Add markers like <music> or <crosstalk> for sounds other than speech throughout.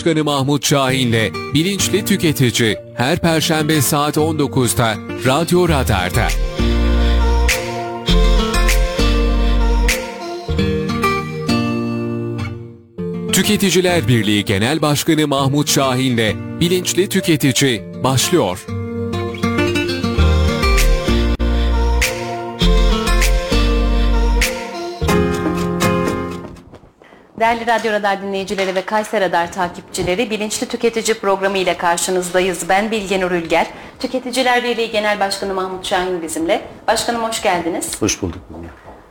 Başkanı Mahmut Şahin'le Bilinçli Tüketici her Perşembe saat 19'da Radyo Radar'da. Tüketiciler Birliği Genel Başkanı Mahmut Şahin'le Bilinçli Tüketici başlıyor. Değerli Radyo Radar dinleyicileri ve Kayser Radar takipçileri Bilinçli Tüketici programı ile karşınızdayız. Ben Bilge Nur Ülger. Tüketiciler Birliği Genel Başkanı Mahmut Şahin bizimle. Başkanım hoş geldiniz. Hoş bulduk.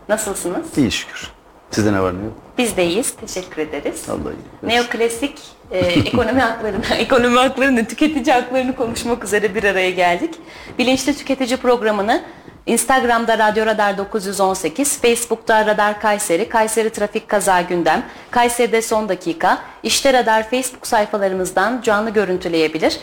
Nasılsınız? İyi şükür. Sizde ne var ne yok? Biz de iyiyiz. Teşekkür ederiz. Allah iyi. Neoklasik e, <laughs> ekonomi haklarını, ekonomi haklarını, tüketici haklarını konuşmak üzere bir araya geldik. Bilinçli Tüketici programını Instagram'da Radyo Radar 918, Facebook'ta Radar Kayseri, Kayseri Trafik Kaza Gündem, Kayseri'de Son Dakika, İşte Radar Facebook sayfalarımızdan canlı görüntüleyebilir.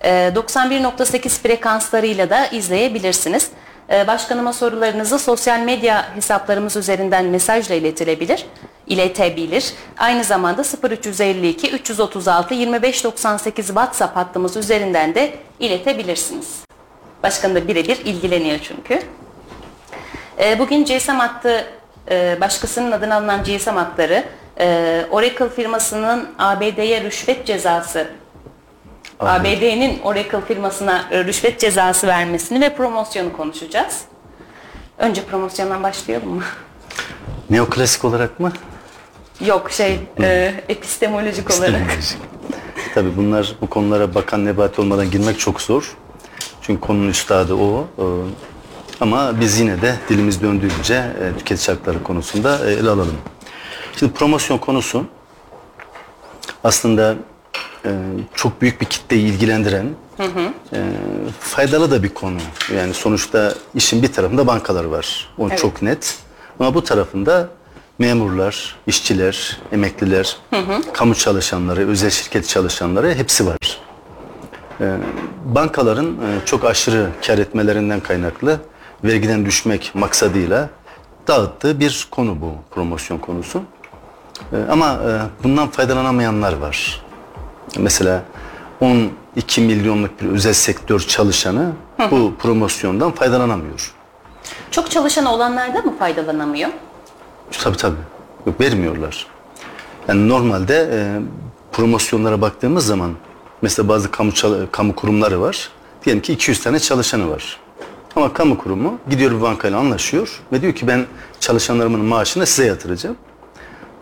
E, 91.8 frekanslarıyla da izleyebilirsiniz. E, Başkanıma sorularınızı sosyal medya hesaplarımız üzerinden mesajla iletilebilir iletebilir. Aynı zamanda 0352 336 2598 WhatsApp hattımız üzerinden de iletebilirsiniz. Başkan da birebir ilgileniyor çünkü. Ee, Bugün GSM hattı e, başkasının adına alınan GSM hatları e, Oracle firmasının ABD'ye rüşvet cezası ABD'nin Oracle firmasına e, rüşvet cezası vermesini ve promosyonu konuşacağız. Önce promosyondan başlayalım mı? Neoklasik olarak mı? Yok şey e, epistemolojik olarak. Tabii bunlar bu konulara bakan Nebati olmadan girmek çok zor. Çünkü konunun üstadı o. Ee, Ama biz yine de dilimiz döndüğünce e, tüketici hakları konusunda e, ele alalım. Şimdi promosyon konusu aslında e, çok büyük bir kitleyi ilgilendiren e, faydalı da bir konu. Yani sonuçta işin bir tarafında bankalar var. O Evet. çok net. Ama bu tarafında memurlar, işçiler, emekliler, kamu çalışanları, özel şirket çalışanları hepsi var. E, bankaların e, çok aşırı kar etmelerinden kaynaklı vergiden düşmek maksadıyla dağıttığı bir konu bu promosyon konusu. E, ama e, bundan faydalanamayanlar var. Mesela 12 milyonluk bir özel sektör çalışanı bu promosyondan faydalanamıyor. Çok çalışan olanlar da mı faydalanamıyor? Tabii tabii. Yok, vermiyorlar. Yani normalde e, promosyonlara baktığımız zaman mesela bazı kamu kamu kurumları var. Diyelim ki 200 tane çalışanı var. Ama kamu kurumu gidiyor bir bankayla anlaşıyor ve diyor ki ben çalışanlarımın maaşını size yatıracağım.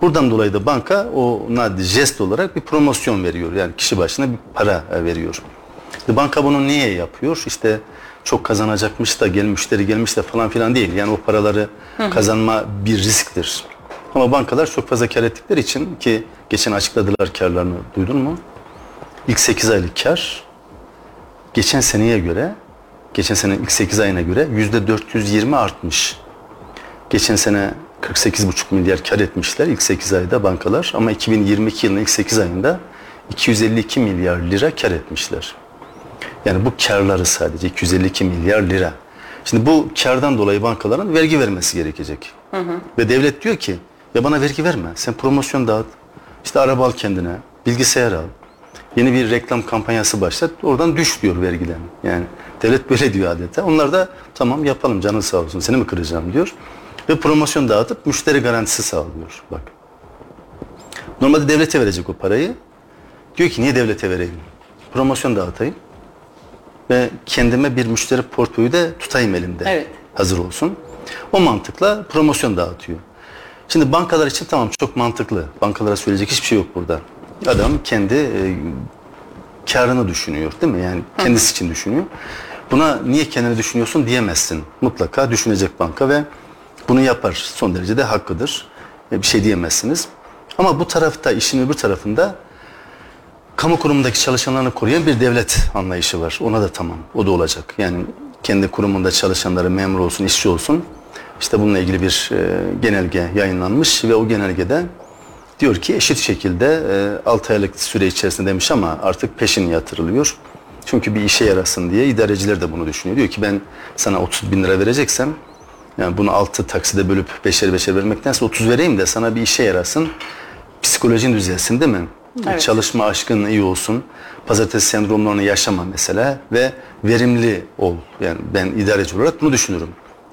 Buradan dolayı da banka o nadi jest olarak bir promosyon veriyor. Yani kişi başına bir para veriyor. Banka bunu niye yapıyor? İşte çok kazanacakmış da gel müşteri gelmiş de falan filan değil. Yani o paraları kazanma bir risktir. Ama bankalar çok fazla kar ettikleri için ki geçen açıkladılar karlarını duydun mu? İlk 8 aylık kar geçen seneye göre geçen sene ilk 8 ayına göre yüzde 420 artmış. Geçen sene 48,5 milyar kar etmişler ilk 8 ayda bankalar ama 2022 yılının ilk 8 ayında 252 milyar lira kar etmişler. Yani bu karları sadece 252 milyar lira. Şimdi bu kardan dolayı bankaların vergi vermesi gerekecek. Ve devlet diyor ki ya bana vergi verme sen promosyon dağıt. İşte araba al kendine, bilgisayar al. Yeni bir reklam kampanyası başlat. Oradan düş diyor vergiden. Yani devlet böyle diyor adeta. Onlar da tamam yapalım canın sağ olsun seni mi kıracağım diyor. Ve promosyon dağıtıp müşteri garantisi sağlıyor. Bak. Normalde devlete verecek o parayı. Diyor ki niye devlete vereyim? Promosyon dağıtayım. Ve kendime bir müşteri portföyü de tutayım elimde. Evet. Hazır olsun. O mantıkla promosyon dağıtıyor. Şimdi bankalar için tamam çok mantıklı. Bankalara söyleyecek hiçbir şey yok burada. Adam kendi e, karını düşünüyor değil mi? Yani kendisi için düşünüyor. Buna niye kendini düşünüyorsun diyemezsin. Mutlaka düşünecek banka ve bunu yapar. Son derece de hakkıdır. E, bir şey diyemezsiniz. Ama bu tarafta işin öbür tarafında kamu kurumundaki çalışanlarını koruyan bir devlet anlayışı var. Ona da tamam. O da olacak. Yani kendi kurumunda çalışanları memur olsun, işçi olsun. İşte bununla ilgili bir e, genelge yayınlanmış ve o genelgede diyor ki eşit şekilde e, 6 aylık süre içerisinde demiş ama artık peşin yatırılıyor. Çünkü bir işe yarasın diye idareciler de bunu düşünüyor. Diyor ki ben sana 30 bin lira vereceksem yani bunu 6 takside bölüp beşer beşer vermektense 30 vereyim de sana bir işe yarasın. Psikolojin düzelsin değil mi? Evet. Çalışma aşkın iyi olsun. Pazartesi sendromlarını yaşama mesela ve verimli ol. Yani ben idareci olarak bunu düşünürüm.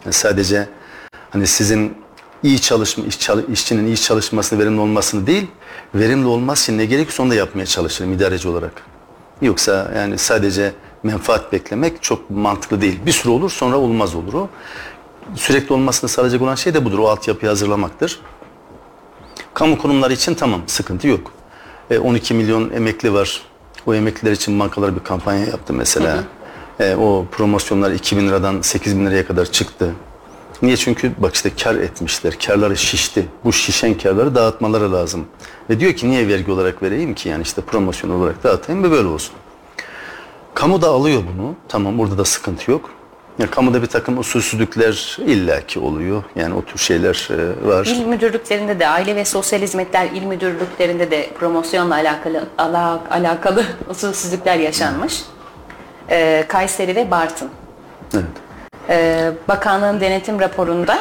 Yani sadece hani sizin iyi çalışma, iş, işçinin iyi çalışmasını, verimli olmasını değil, verimli olması için ne gerekiyorsa onu da yapmaya çalışırım idareci olarak. Yoksa yani sadece menfaat beklemek çok mantıklı değil. Bir süre olur sonra olmaz olur o. Sürekli olmasını sağlayacak olan şey de budur. O altyapıyı hazırlamaktır. Kamu kurumları için tamam sıkıntı yok. E, 12 milyon emekli var. O emekliler için bankalar bir kampanya yaptı mesela. E, o promosyonlar 2000 liradan 8000 liraya kadar çıktı. Niye? Çünkü bak işte kar etmişler. Karları şişti. Bu şişen karları dağıtmaları lazım. Ve diyor ki niye vergi olarak vereyim ki? Yani işte promosyon olarak dağıtayım ve böyle olsun. Kamu da alıyor bunu. Tamam orada da sıkıntı yok. Ya, kamuda bir takım usulsüzlükler illaki oluyor. Yani o tür şeyler e, var. İl müdürlüklerinde de, Aile ve Sosyal Hizmetler İl Müdürlüklerinde de promosyonla alakalı ala- alakalı <laughs> usulsüzlükler yaşanmış. Ee, Kayseri ve Bartın. Evet. Ee, Bakanlığın denetim raporunda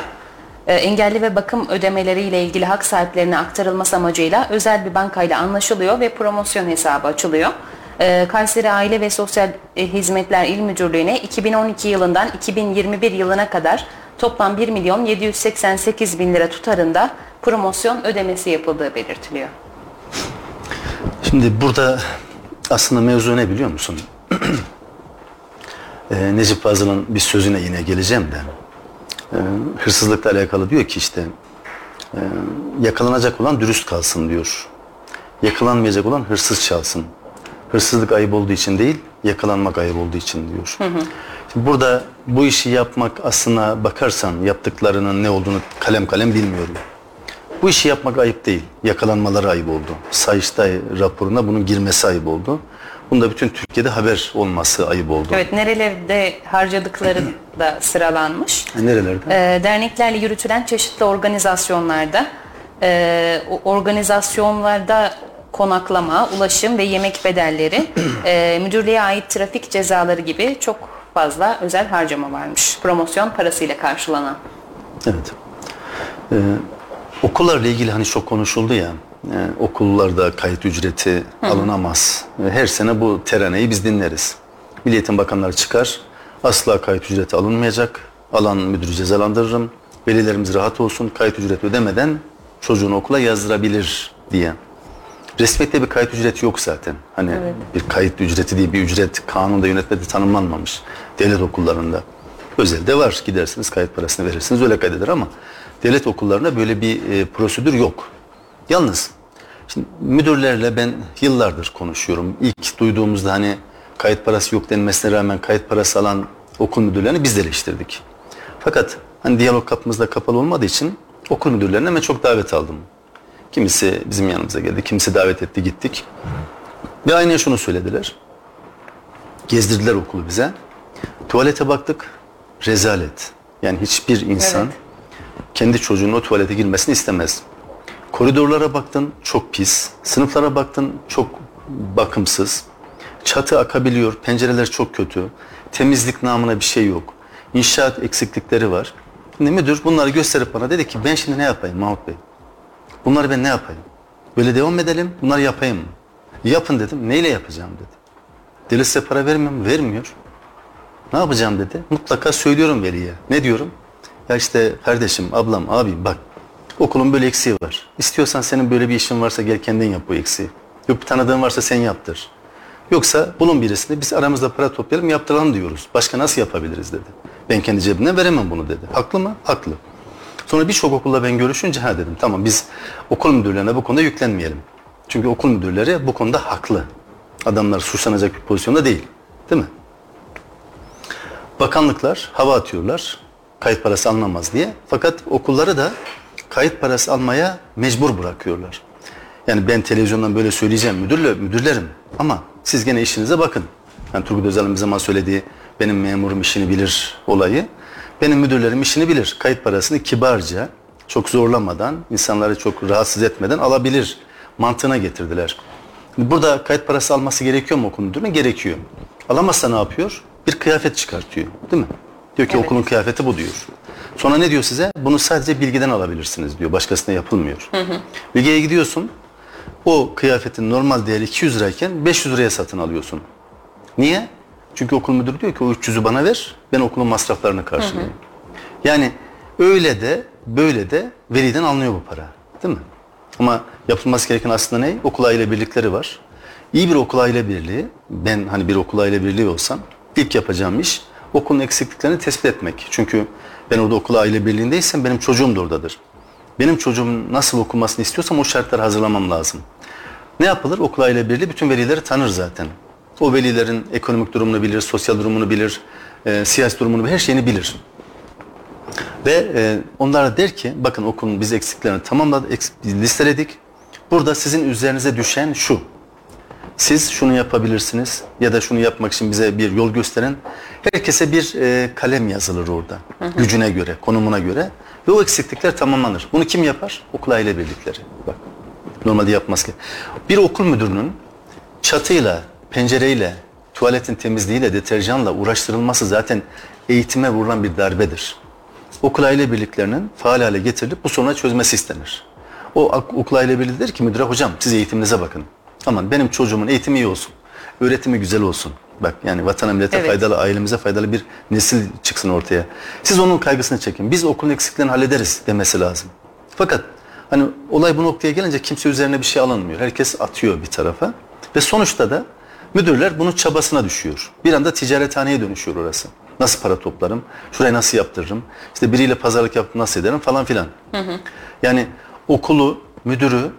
e, engelli ve bakım ödemeleriyle ilgili hak sahiplerine aktarılması amacıyla özel bir bankayla anlaşılıyor ve promosyon hesabı açılıyor. Ee, Kayseri Aile ve Sosyal Hizmetler İl Müdürlüğü'ne 2012 yılından 2021 yılına kadar toplam 1 milyon 788 bin lira tutarında promosyon ödemesi yapıldığı belirtiliyor. Şimdi burada aslında mevzu ne biliyor musun? <clears throat> Ee, Necip Fazıl'ın bir sözüne yine geleceğim de. Ee, hırsızlıkla alakalı diyor ki işte e, yakalanacak olan dürüst kalsın diyor. Yakalanmayacak olan hırsız çalsın. Hırsızlık ayıp olduğu için değil, yakalanmak ayıp olduğu için diyor. Şimdi burada bu işi yapmak aslına bakarsan yaptıklarının ne olduğunu kalem kalem bilmiyorum. Bu işi yapmak ayıp değil. Yakalanmaları ayıp oldu. Sayıştay raporuna bunun girmesi ayıp oldu. Bunda bütün Türkiye'de haber olması ayıp oldu. Evet nerelerde harcadıkları da sıralanmış. E, Nerelerde? Ee, derneklerle yürütülen çeşitli organizasyonlarda e, organizasyonlarda konaklama, ulaşım ve yemek bedelleri, <clears throat> e, müdürlüğe ait trafik cezaları gibi çok fazla özel harcama varmış. Promosyon parasıyla karşılanan. Evet. Ee, okullarla ilgili hani çok konuşuldu ya. E, okullarda kayıt ücreti alınamaz. E, Her sene bu teraneyi biz dinleriz. Milli Eğitim Bakanları çıkar. Asla kayıt ücreti alınmayacak. Alan müdürü cezalandırırım. Velilerimiz rahat olsun. Kayıt ücreti ödemeden çocuğunu okula yazdırabilir diye. Resmiyette bir kayıt ücreti yok zaten. Hani bir kayıt ücreti diye bir ücret kanunda yönetmede tanımlanmamış devlet okullarında. Özelde var. Gidersiniz kayıt parasını verirsiniz öyle kaydeder ama devlet okullarında böyle bir e, prosedür yok. Yalnız şimdi müdürlerle ben yıllardır konuşuyorum. İlk duyduğumuzda hani kayıt parası yok denmesine rağmen kayıt parası alan okul müdürlerini biz de eleştirdik. Fakat hani diyalog kapımızda kapalı olmadığı için okul müdürlerine ben çok davet aldım. Kimisi bizim yanımıza geldi, kimisi davet etti gittik. Ve aynen şunu söylediler. Gezdirdiler okulu bize. Tuvalete baktık, rezalet. Yani hiçbir insan Evet. kendi çocuğunun o tuvalete girmesini istemez. Koridorlara baktın çok pis, sınıflara baktın çok bakımsız. Çatı akabiliyor, pencereler çok kötü. Temizlik namına bir şey yok. İnşaat eksiklikleri var. Şimdi müdür bunları gösterip bana dedi ki ben şimdi ne yapayım Mahmut Bey? Bunları ben ne yapayım? Böyle devam edelim, bunları yapayım mı? Yapın dedim. Neyle yapacağım dedi. Devlet size para vermiyor mu? Vermiyor. Ne yapacağım dedi. Mutlaka söylüyorum veliye. Ne diyorum? Ya işte kardeşim, ablam, abim bak okulun böyle eksiği var. İstiyorsan senin böyle bir işin varsa gel kendin yap bu eksiği. Yok bir tanıdığın varsa sen yaptır. Yoksa bulun birisini biz aramızda para toplayalım yaptıralım diyoruz. Başka nasıl yapabiliriz dedi. Ben kendi cebimden veremem bunu dedi. Haklı mı? Haklı. Sonra birçok okulla ben görüşünce ha dedim tamam biz okul müdürlerine bu konuda yüklenmeyelim. Çünkü okul müdürleri bu konuda haklı. Adamlar suçlanacak bir pozisyonda değil. Değil mi? Bakanlıklar hava atıyorlar. Kayıt parası alınamaz diye. Fakat okulları da kayıt parası almaya mecbur bırakıyorlar. Yani ben televizyondan böyle söyleyeceğim müdürle, müdürlerim ama siz gene işinize bakın. Yani Turgut Özal'ın bir zaman söylediği benim memurum işini bilir olayı. Benim müdürlerim işini bilir. Kayıt parasını kibarca, çok zorlamadan, insanları çok rahatsız etmeden alabilir mantığına getirdiler. Burada kayıt parası alması gerekiyor mu okul müdürüne? Gerekiyor. Alamazsa ne yapıyor? Bir kıyafet çıkartıyor. Değil mi? Diyor ki Evet. okulun kıyafeti bu diyor. Sonra ne diyor size? Bunu sadece bilgiden alabilirsiniz diyor. Başkasına yapılmıyor. Bilgiye gidiyorsun. O kıyafetin normal değeri 200 lirayken 500 liraya satın alıyorsun. Niye? Çünkü okul müdürü diyor ki o 300'ü bana ver, ben okulun masraflarını karşılayayım. Yani öyle de böyle de veliden alınıyor bu para. Değil mi? Ama yapılması gereken aslında ne? Okul aile birlikleri var. İyi bir okul aile birliği, ben hani bir okul aile birliği olsam ilk yapacağım iş okulun eksikliklerini tespit etmek. Çünkü ben orada okul aile birliğindeysem benim çocuğum da oradadır. Benim çocuğum nasıl okumasını istiyorsam o şartları hazırlamam lazım. Ne yapılır? Okul aile birliği bütün velileri tanır zaten. O velilerin ekonomik durumunu bilir, sosyal durumunu bilir, e, siyasi durumunu her şeyini bilir. Ve e, onlara der ki bakın okulun biz eksiklerini tamamladık, listeledik. Burada sizin üzerinize düşen şu. Siz şunu yapabilirsiniz ya da şunu yapmak için bize bir yol gösterin. Herkese bir e, kalem yazılır orada. Gücüne göre, konumuna göre. Ve o eksiklikler tamamlanır. Bunu kim yapar? Okul aile birlikleri. Bak. Normalde yapmaz ki. Bir okul müdürünün çatıyla, pencereyle, tuvaletin temizliğiyle, deterjanla uğraştırılması zaten eğitime vurulan bir darbedir. Okul aile birliklerinin faal hale getirilip bu sorunu çözmesi istenir. O okul aile birliği der ki müdüre hocam siz eğitiminize bakın. Aman benim çocuğumun eğitimi iyi olsun. Öğretimi güzel olsun. Bak yani vatana millete Evet. faydalı, ailemize faydalı bir nesil çıksın ortaya. Siz onun kaygısını çekin. Biz okulun eksiklerini hallederiz demesi lazım. Fakat hani olay bu noktaya gelince kimse üzerine bir şey alınmıyor. Herkes atıyor bir tarafa. Ve sonuçta da müdürler bunun çabasına düşüyor. Bir anda ticarethaneye dönüşüyor orası. Nasıl para toplarım? Şurayı nasıl yaptırırım? İşte biriyle pazarlık yapıp nasıl ederim falan filan. Yani okulu, müdürü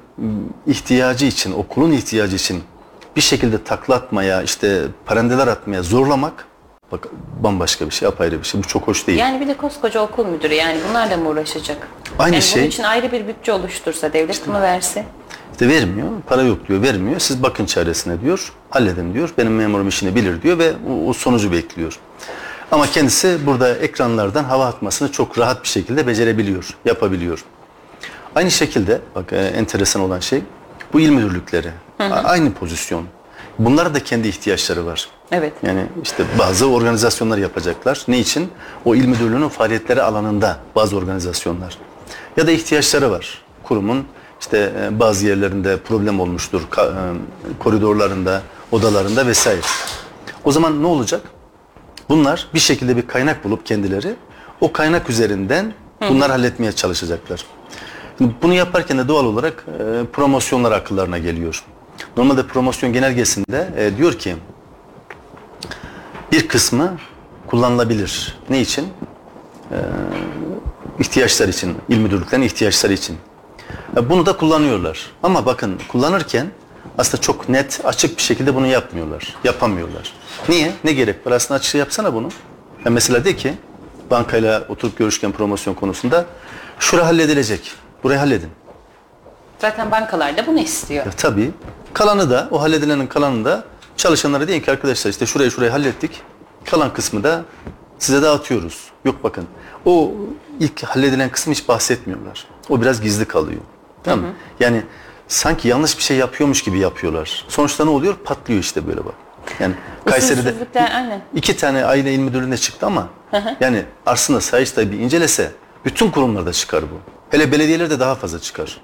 ihtiyacı için, okulun ihtiyacı için bir şekilde taklatmaya, işte parendeler atmaya zorlamak bak bambaşka bir şey, apayrı bir şey. Bu çok hoş değil. Yani bir de koskoca okul müdürü yani bunlarla mı uğraşacak? Aynı yani şey- Bunun için ayrı bir bütçe oluştursa, devlet bunu verse. İşte vermiyor, para yok diyor, vermiyor. Siz bakın çaresine diyor, halledin diyor. Benim memurum işini bilir diyor ve o, o sonucu bekliyor. Ama kendisi burada ekranlardan hava atmasını çok rahat bir şekilde becerebiliyor, yapabiliyor. Aynı şekilde bak e, enteresan olan şey bu il müdürlükleri. A- Aynı pozisyon. Bunların da kendi ihtiyaçları var. Evet. Yani işte bazı organizasyonlar yapacaklar. Ne için? O il müdürlüğünün faaliyetleri alanında bazı organizasyonlar. Ya da ihtiyaçları var. Kurumun işte e, bazı yerlerinde problem olmuştur. E, koridorlarında, odalarında vesaire. O zaman ne olacak? Bunlar bir şekilde bir kaynak bulup kendileri o kaynak üzerinden bunları halletmeye çalışacaklar. Şimdi bunu yaparken de doğal olarak e, promosyonlar akıllarına geliyor. Normalde promosyon genelgesinde e, diyor ki bir kısmı kullanılabilir. Ne için? Ee, ihtiyaçlar için, il müdürlüklerinin ihtiyaçları için. E, Bunu da kullanıyorlar. Ama bakın kullanırken aslında çok net, açık bir şekilde bunu yapmıyorlar. Yapamıyorlar. Niye? Ne gerek var? Aslında açık yapsana bunu. Ya mesela de ki bankayla oturup görüşken promosyon konusunda şura halledilecek. Burayı halledin. Zaten bankalar da bunu istiyor. Ya tabii. Kalanı da, o halledilenin kalanı da çalışanlara deyin ki arkadaşlar işte şurayı şurayı hallettik. Kalan kısmı da size dağıtıyoruz. Yok bakın. O ilk halledilen kısmı hiç bahsetmiyorlar. O biraz gizli kalıyor. Tamam mı? Yani sanki yanlış bir şey yapıyormuş gibi yapıyorlar. Sonuçta ne oluyor? Patlıyor işte böyle bak. Yani Kayseri'de aynen. iki tane aile il müdürlüğüne çıktı ama yani aslında Sayıştay bir incelese bütün kurumlarda çıkar bu. Hele belediyelerde daha fazla çıkar.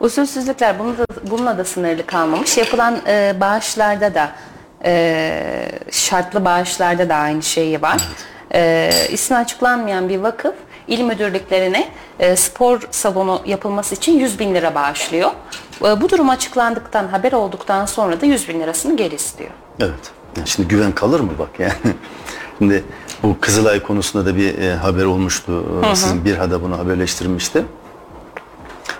Usulsüzlükler bunu da, bununla da sınırlı kalmamış. Yapılan e, bağışlarda da e, şartlı bağışlarda da aynı şeyi var. E, ismi açıklanmayan bir vakıf il müdürlüklerine e, spor salonu yapılması için 100 bin lira bağışlıyor. E, bu durum açıklandıktan, haber olduktan sonra da 100 bin lirasını geri istiyor. Evet. Yani şimdi güven kalır mı bak yani. Şimdi bu Kızılay konusunda da bir e, haber olmuştu. Sizin bir hada bunu haberleştirmişti.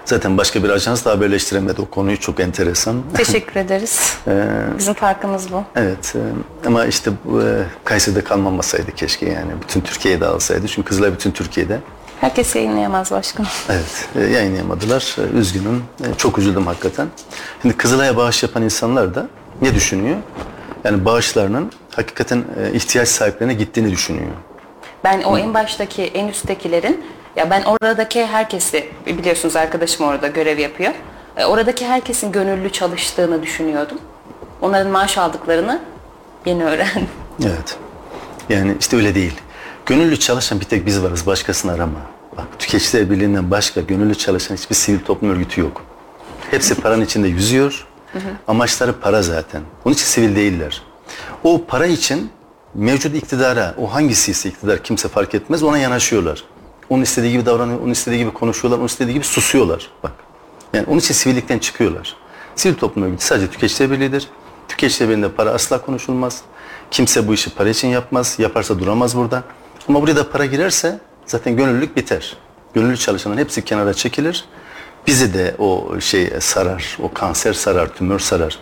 Zaten başka bir ajans da haberleştiremedi o konuyu çok enteresan. Teşekkür ederiz. <laughs> Bizim farkımız bu. Evet e, ama işte e, Kayseri'de kalmamasaydı keşke yani. Bütün Türkiye'ye dağılsaydı. Çünkü Kızılay bütün Türkiye'de. Herkes yayınlayamaz başkanım. Evet e, yayınlayamadılar. E, Üzgünüm. E, Çok üzüldüm hakikaten. Şimdi Kızılay'a bağış yapan insanlar da ne düşünüyor? Yani bağışlarının hakikaten e, ihtiyaç sahiplerine gittiğini düşünüyor. Ben o en baştaki, en üsttekilerin, ya ben oradaki herkesi, biliyorsunuz arkadaşım orada görev yapıyor. E, Oradaki herkesin gönüllü çalıştığını düşünüyordum. Onların maaş aldıklarını yeni öğrendim. <laughs> Evet. Yani işte öyle değil. Gönüllü çalışan bir tek biz varız. Başkasını arama. Bak Tüketiciler Birliği'nden başka gönüllü çalışan hiçbir sivil toplum örgütü yok. Hepsi paranın içinde yüzüyor. Amaçları para zaten. Onun için sivil değiller. O para için mevcut iktidara, o hangisi ise iktidar kimse fark etmez ona yanaşıyorlar. Onun istediği gibi davranıyor, onun istediği gibi konuşuyorlar, onun istediği gibi susuyorlar. Bak. Yani onun için sivillikten çıkıyorlar. Sivil toplum örgütü sadece tüketiciler birliğidir. Tüketiciler birliğinde para asla konuşulmaz. Kimse bu işi para için yapmaz. Yaparsa duramaz burada. Ama buraya da para girerse zaten gönüllülük biter. Gönüllü çalışanların hepsi kenara çekilir. Bizi de o şey sarar, o kanser sarar, tümör sarar.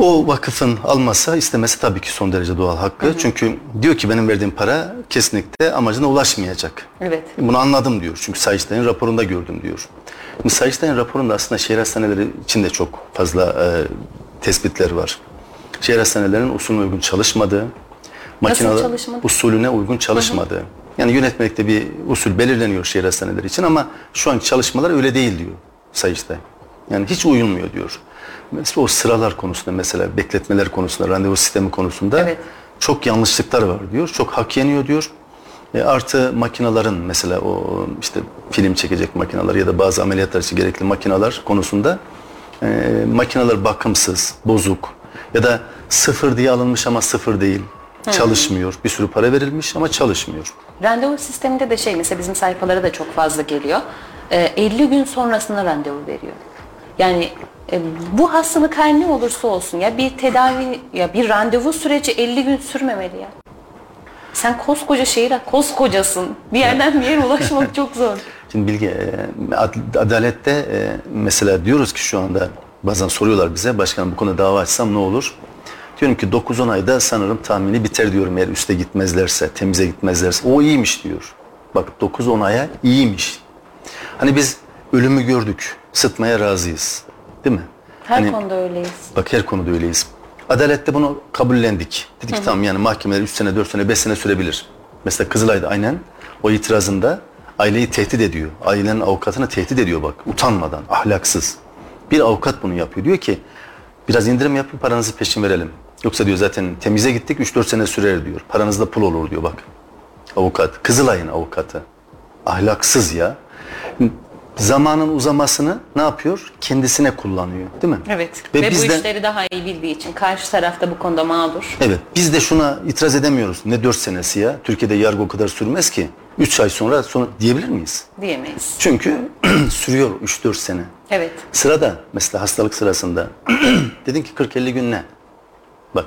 O vakıfın almasa istemesi tabii ki son derece doğal hakkı. Çünkü diyor ki benim verdiğim para kesinlikle amacına ulaşmayacak. Evet. Bunu anladım diyor. Çünkü Sayıştay'ın raporunda gördüm diyor. Şimdi Sayıştay'ın raporunda aslında şehir hastaneleri için de çok fazla e, tespitler var. Şehir hastanelerinin usulüne uygun çalışmadığı, makinalı usulüne uygun çalışmadığı. Yani yönetmelikte bir usul belirleniyor şehir hastaneleri için ama şu anki çalışmalar öyle değil diyor Sayıştay. Yani hiç uyulmuyor diyor. Mesela o sıralar konusunda mesela bekletmeler konusunda, randevu sistemi konusunda Evet. çok yanlışlıklar var diyor. Çok hak yeniyor diyor. E, artı makinaların mesela o işte film çekecek makineler ya da bazı ameliyatlar için gerekli makineler konusunda e, makineler bakımsız, bozuk ya da sıfır diye alınmış ama sıfır değil. Çalışmıyor. Bir sürü para verilmiş ama çalışmıyor. Randevu sisteminde de şey mesela bizim sayfalara da çok fazla geliyor. Ee, 50 gün sonrasına randevu veriyor. Yani e, bu hastalık her ne olursa olsun ya bir tedavi ya bir randevu süreci 50 gün sürmemeli ya. Sen koskoca şehir, koskocasın. Bir yerden bir yere ulaşmak <laughs> çok zor. Şimdi Bilge, e, ad- adalette e, mesela diyoruz ki şu anda bazen soruyorlar bize başkanım bu konuda dava açsam ne olur? Diyorum ki 9-10 ayda sanırım tahmini biter diyorum eğer üste gitmezlerse, temize gitmezlerse. O iyiymiş diyor. Bak 9-10 aya iyiymiş. Hani biz ölümü gördük, sıtmaya razıyız. Değil mi? Her Hani- konuda öyleyiz. Bak her konuda öyleyiz. Adalette bunu kabullendik. Dedik ki tamam yani mahkemeler 3 sene, 4 sene, 5 sene sürebilir. Mesela Kızılay'da aynen o itirazında aileyi tehdit ediyor. Ailenin avukatını tehdit ediyor bak utanmadan, ahlaksız. Bir avukat bunu yapıyor. Diyor ki biraz indirim yapın paranızı peşin verelim. Yoksa diyor zaten temize gittik 3-4 sene sürer diyor. Paranızda pul olur diyor bak. Avukat. Kızılay'ın avukatı. Ahlaksız ya. Zamanın uzamasını ne yapıyor? Kendisine kullanıyor. Değil mi? Evet. Ve, Ve, bu bizden, işleri daha iyi bildiği için karşı taraf da bu konuda mağdur. Evet. Biz de şuna itiraz edemiyoruz. Ne 4 senesi ya? Türkiye'de yargı o kadar sürmez ki. 3 ay sonra sonra diyebilir miyiz? Diyemeyiz. Çünkü <clears throat> sürüyor 3-4 sene. Evet. Sırada mesela hastalık sırasında <clears throat> dedin ki 40-50 gün ne? Bak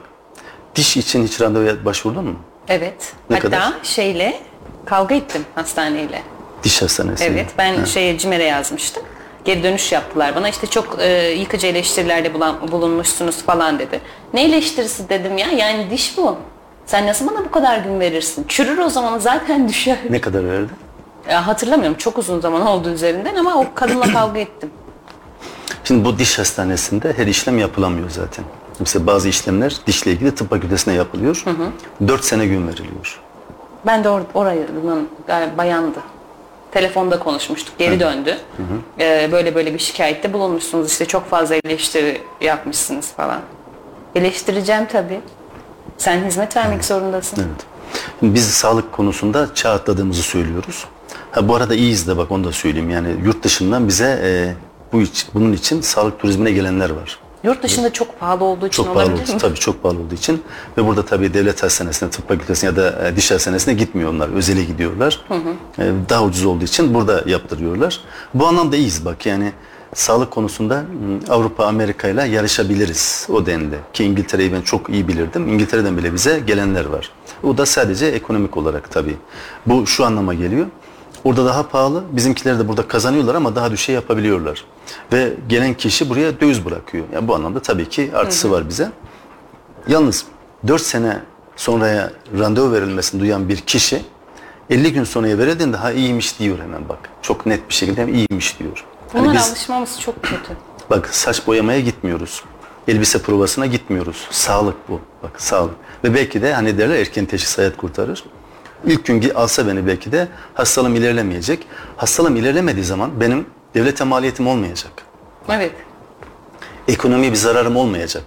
diş için hiç randevuya başvurdun mu? Evet. Ne Hatta kadar? şeyle kavga ettim hastaneyle. Diş hastanesi. Evet ben şeye CİMER'e yazmıştım. Geri dönüş yaptılar bana işte çok e, yıkıcı eleştirilerde bulan, bulunmuşsunuz falan dedi. Ne eleştirisi dedim ya yani diş bu. Sen nasıl bana bu kadar gün verirsin? Çürür o zaman zaten <laughs> düşer. Ne kadar verdi? Ya hatırlamıyorum çok uzun zaman oldu üzerinden ama o kadınla kavga ettim. Şimdi bu diş hastanesinde her işlem yapılamıyor zaten. Mesela bazı işlemler dişle ilgili tıp fakültesine yapılıyor. 4 sene gün veriliyor. Ben de or orayının galiba bayandı. Telefonda konuşmuştuk. Geri döndü. Ee, böyle böyle bir şikayette bulunmuşsunuz. işte çok fazla eleştiri yapmışsınız falan. Eleştireceğim tabii. Sen hizmet vermek zorundasın. Evet. Şimdi biz sağlık konusunda çağ atladığımızı söylüyoruz. Ha, bu arada iyiyiz de bak onu da söyleyeyim. Yani yurt dışından bize e, bu iç, bunun için sağlık turizmine gelenler var. Yurt dışında çok pahalı olduğu için Çok pahalı olabilir mi? tabii çok pahalı olduğu için ve burada tabii devlet hastanesine, tıp fakültesine ya da e, diş hastanesine gitmiyor onlar. Özele gidiyorlar. E, daha ucuz olduğu için burada yaptırıyorlar. Bu anlamda iyiyiz bak yani sağlık konusunda Avrupa, Amerika ile yarışabiliriz o denli. Ki İngiltere'yi ben çok iyi bilirdim. İngiltere'den bile bize gelenler var. O da sadece ekonomik olarak tabii. Bu şu anlama geliyor. Orada daha pahalı. Bizimkiler de burada kazanıyorlar ama daha düşe yapabiliyorlar. Ve gelen kişi buraya döviz bırakıyor. Yani bu anlamda tabii ki artısı var bize. Yalnız 4 sene sonraya randevu verilmesini duyan bir kişi 50 gün sonraya verildiğinde ha iyiymiş diyor hemen bak. Çok net bir şekilde hem iyiymiş diyor. Bunlara biz alışmamız çok kötü. bak saç boyamaya gitmiyoruz. Elbise provasına gitmiyoruz. Sağlık bu. Bak sağlık. Ve belki de hani derler erken teşhis hayat kurtarır. İlk gün alsa beni belki de hastalığım ilerlemeyecek. Hastalığım ilerlemediği zaman benim devlete maliyetim olmayacak. Evet. Ekonomiye bir zararım olmayacak.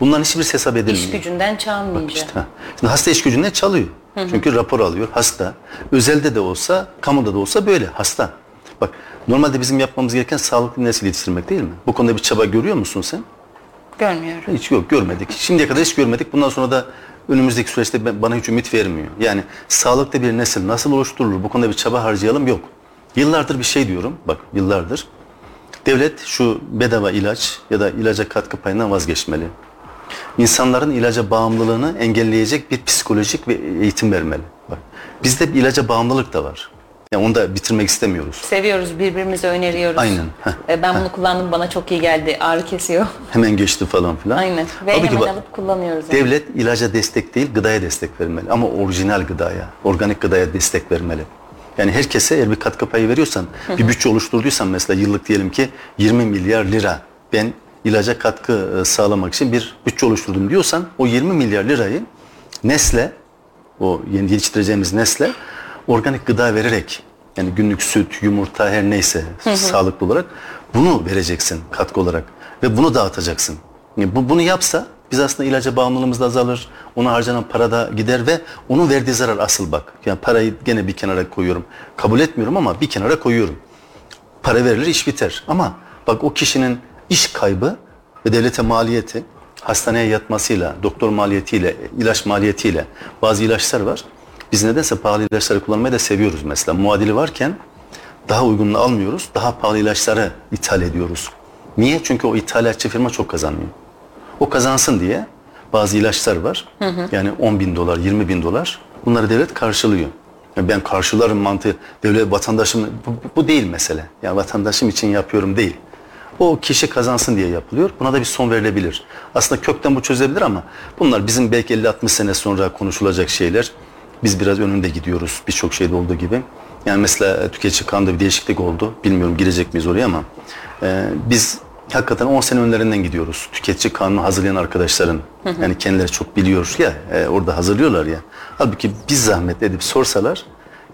Bunların hiçbir hesap edilmiyor. İş gücünden çalmayacak. İşte. Şimdi hasta iş gücünden çalıyor. Çünkü rapor alıyor hasta. Özelde de olsa, kamuda da olsa böyle hasta. Bak normalde bizim yapmamız gereken sağlıklı nesil yetiştirmek değil mi? Bu konuda bir çaba görüyor musun sen? Görmüyorum. Hiç yok görmedik. Şimdiye kadar hiç görmedik. Bundan sonra da önümüzdeki süreçte bana hiç ümit vermiyor. Yani sağlıklı bir nesil nasıl oluşturulur? Bu konuda bir çaba harcayalım yok. Yıllardır bir şey diyorum. Bak yıllardır. Devlet şu bedava ilaç ya da ilaca katkı payından vazgeçmeli. İnsanların ilaca bağımlılığını engelleyecek bir psikolojik ve eğitim vermeli. Bak, bizde bir ilaca bağımlılık da var. Yani onu da bitirmek istemiyoruz. Seviyoruz, birbirimize öneriyoruz. Aynen, heh, E, Ben bunu kullandım, bana çok iyi geldi. Ağrı kesiyor. <laughs> Hemen geçti falan filan. Aynen. Ve Halbuki hemen bak- alıp kullanıyoruz. yani. Devlet ilaca destek değil, gıdaya destek vermeli. Ama orijinal gıdaya, organik gıdaya destek vermeli. Yani herkese eğer bir katkı payı veriyorsan, bir bütçe oluşturduysan mesela yıllık diyelim ki 20 milyar lira ben ilaca katkı e, sağlamak için bir bütçe oluşturdum diyorsan o 20 milyar lirayı Nesle, o yeni yetiştireceğimiz Nesle organik gıda vererek yani günlük süt, yumurta her neyse sağlıklı olarak bunu vereceksin katkı olarak ve bunu dağıtacaksın. Yani bu, bunu yapsa biz aslında ilaca bağımlılığımız da azalır. Ona harcanan para da gider ve onun verdiği zarar asıl bak. Yani parayı gene bir kenara koyuyorum. Kabul etmiyorum ama bir kenara koyuyorum. Para verilir iş biter. Ama bak o kişinin iş kaybı ve devlete maliyeti hastaneye yatmasıyla, doktor maliyetiyle, ilaç maliyetiyle bazı ilaçlar var. Biz nedense pahalı ilaçları kullanmayı da seviyoruz mesela. Muadili varken daha uygununu almıyoruz, daha pahalı ilaçları ithal ediyoruz. Niye? Çünkü o ithalatçı firma çok kazanıyor. O kazansın diye bazı ilaçlar var. Yani 10 bin dolar, 20 bin dolar. Bunları devlet karşılıyor. Yani ben karşılarım mantığı. Devlet vatandaşım bu, bu- bu değil mesele. Yani vatandaşım için yapıyorum değil. O kişi kazansın diye yapılıyor. Buna da bir son verilebilir. Aslında kökten bu çözebilir ama bunlar bizim belki 50-60 sene sonra konuşulacak şeyler. Biz biraz önünde gidiyoruz birçok şeyde olduğu gibi. Yani mesela tüketici kanunda bir değişiklik oldu. Bilmiyorum girecek miyiz oraya ama e, biz hakikaten 10 sene önlerinden gidiyoruz. Tüketici kanunu hazırlayan arkadaşların yani kendileri çok biliyor ya e, orada hazırlıyorlar ya. Halbuki biz zahmet edip sorsalar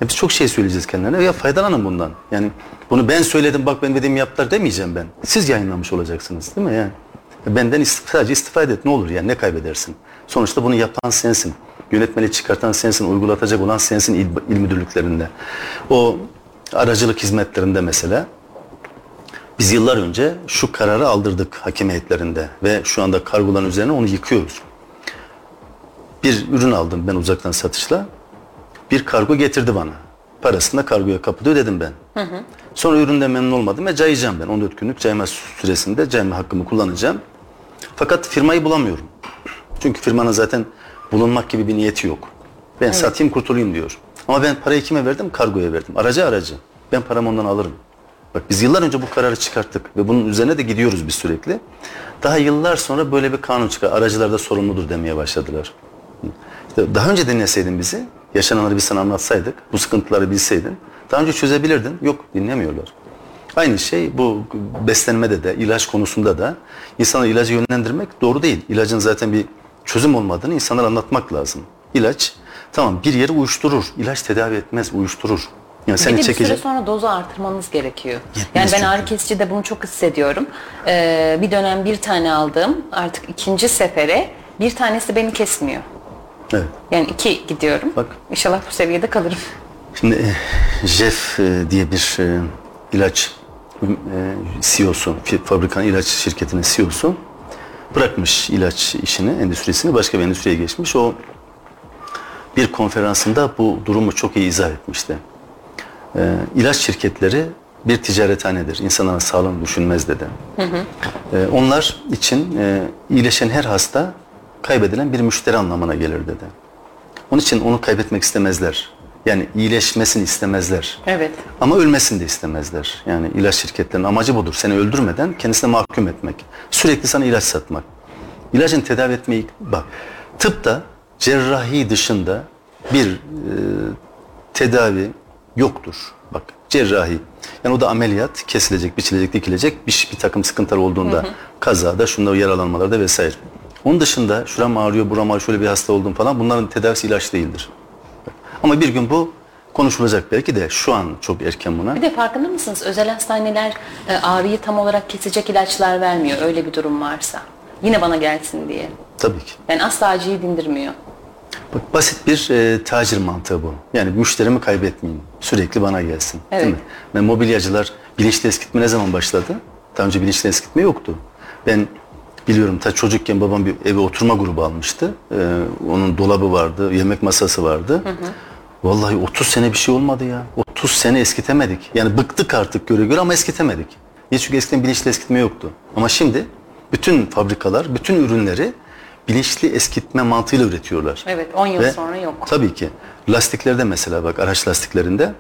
ya biz çok şey söyleyeceğiz kendilerine ya faydalanın bundan. Yani bunu ben söyledim bak ben dediğimi yaptılar demeyeceğim ben. Siz yayınlamış olacaksınız değil mi yani? Benden istif- sadece istifade et ne olur yani ne kaybedersin? Sonuçta bunu yapan sensin. Yönetmeni çıkartan sensin, uygulatacak olan sensin il, il müdürlüklerinde. O aracılık hizmetlerinde mesela biz yıllar önce şu kararı aldırdık hakim heyetlerinde ve şu anda kargoların üzerine onu yıkıyoruz. Bir ürün aldım ben uzaktan satışla. Bir kargo getirdi bana. Parasını da kargoya kapıda ödedim ben. Sonra üründen memnun olmadım ve cayacağım ben. 14 günlük cayma süresinde cayma hakkımı kullanacağım. Fakat firmayı bulamıyorum. Çünkü firmanın zaten bulunmak gibi bir niyeti yok. Ben satayım kurtulayım diyor. Ama ben parayı kime verdim? Kargoya verdim. Aracı aracı. Ben paramı ondan alırım. Bak biz yıllar önce bu kararı çıkarttık ve bunun üzerine de gidiyoruz biz sürekli. Daha yıllar sonra böyle bir kanun çıkar. Aracılar da sorumludur demeye başladılar. İşte daha önce dinleseydin bizi, yaşananları biz sana anlatsaydık, bu sıkıntıları bilseydin, daha önce çözebilirdin. Yok, dinlemiyorlar. Aynı şey bu beslenmede de, ilaç konusunda da insanları ilaca yönlendirmek doğru değil. İlacın zaten bir çözüm olmadığını insanlara anlatmak lazım. İlaç, tamam bir yeri uyuşturur. İlaç tedavi etmez, uyuşturur. Yani Bir seni de bir süre sonra dozu artırmanız gerekiyor. Yetmez yani ben çünkü. ağrı kesicide bunu çok hissediyorum. Ee, bir dönem bir tane aldım. Artık ikinci sefere bir tanesi beni kesmiyor. Evet. Yani iki gidiyorum. Bak. İnşallah bu seviyede kalırım. Şimdi e, Jeff e, diye bir e, ilaç CEO'su, fabrikanın ilaç şirketinin CEO'su bırakmış ilaç işini, endüstrisini başka bir endüstriye geçmiş. O bir konferansında bu durumu çok iyi izah etmişti. E, ilaç şirketleri bir ticarethanedir. İnsanların sağlığını düşünmez dedi. E, onlar için e, iyileşen her hasta kaybedilen bir müşteri anlamına gelir dedi. Onun için onu kaybetmek istemezler. Yani iyileşmesini istemezler. Evet. Ama ölmesini de istemezler. Yani ilaç şirketlerinin amacı budur. Seni öldürmeden kendisine mahkum etmek. Sürekli sana ilaç satmak. İlacın tedavi etmeyi bak. Tıpta cerrahi dışında bir e, tedavi yoktur. Bak cerrahi. Yani o da ameliyat, kesilecek, biçilecek, dikilecek bir, bir takım sıkıntılar olduğunda kazada, şunda yaralanmalarda vesaire. Onun dışında şuram ağrıyor, buram ağrıyor, şöyle bir hasta oldum falan bunların tedavisi ilaç değildir. Ama bir gün bu konuşulacak belki de şu an çok erken buna. Bir de farkında mısınız? Özel hastaneler e, ağrıyı tam olarak kesecek ilaçlar vermiyor. Öyle bir durum varsa. Yine bana gelsin diye. Tabii ki. Yani asla acıyı dindirmiyor. Bak basit bir e, tacir mantığı bu. Yani müşterimi kaybetmeyeyim. Sürekli bana gelsin. Evet. Değil mi? Ve mobilyacılar bilinçli eskitme ne zaman başladı? Daha önce bilinçli eskitme yoktu. Ben biliyorum ta çocukken babam bir eve oturma grubu almıştı. Ee, onun dolabı vardı, yemek masası vardı. Vallahi 30 sene bir şey olmadı ya. 30 sene eskitemedik. Yani bıktık artık göre göre ama eskitemedik. Niye? Çünkü eskiden bilinçli eskitme yoktu. Ama şimdi bütün fabrikalar, bütün ürünleri bilinçli eskitme mantığıyla üretiyorlar. Evet 10 yıl Ve sonra yok. Tabii ki. Lastiklerde mesela bak araç lastiklerinde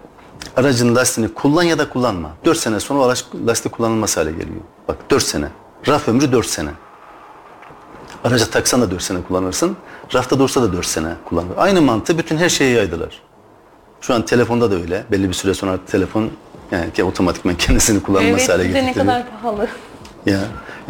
aracın lastiğini kullan ya da kullanma. 4 sene sonra araç lastik kullanılmaz hale geliyor. Bak 4 sene. Raf ömrü 4 sene. Araca taksan da 4 sene kullanırsın. Rafta dursa da 4 sene kullanır. Aynı mantığı bütün her şeye yaydılar. Şu an telefonda da öyle. Belli bir süre sonra telefon yani ki otomatikman <laughs> kendisini kullanılmaz Evet hale bir de ne kadar pahalı. Ya.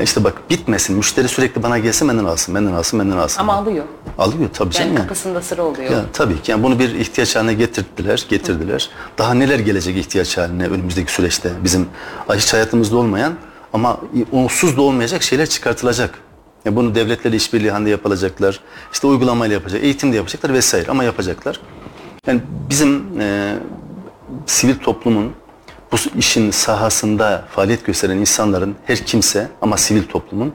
işte bak bitmesin. Müşteri sürekli bana gelsin benden alsın, benden alsın, benden alsın. Ama alıyor. Alıyor tabii canım. Yani ya. kapısında sıra oluyor. Ya tabii ki yani bunu bir ihtiyaç haline getirdiler, getirdiler. Daha neler gelecek ihtiyaç haline önümüzdeki süreçte bizim hiç hayatımızda olmayan ama onsuz da olmayacak şeyler çıkartılacak. Ya bunu devletlerle işbirliği halinde yapılacaklar. İşte uygulamayla yapacak, eğitim de yapacaklar vesaire ama yapacaklar. Yani bizim e, sivil toplumun bu işin sahasında faaliyet gösteren insanların her kimse ama sivil toplumun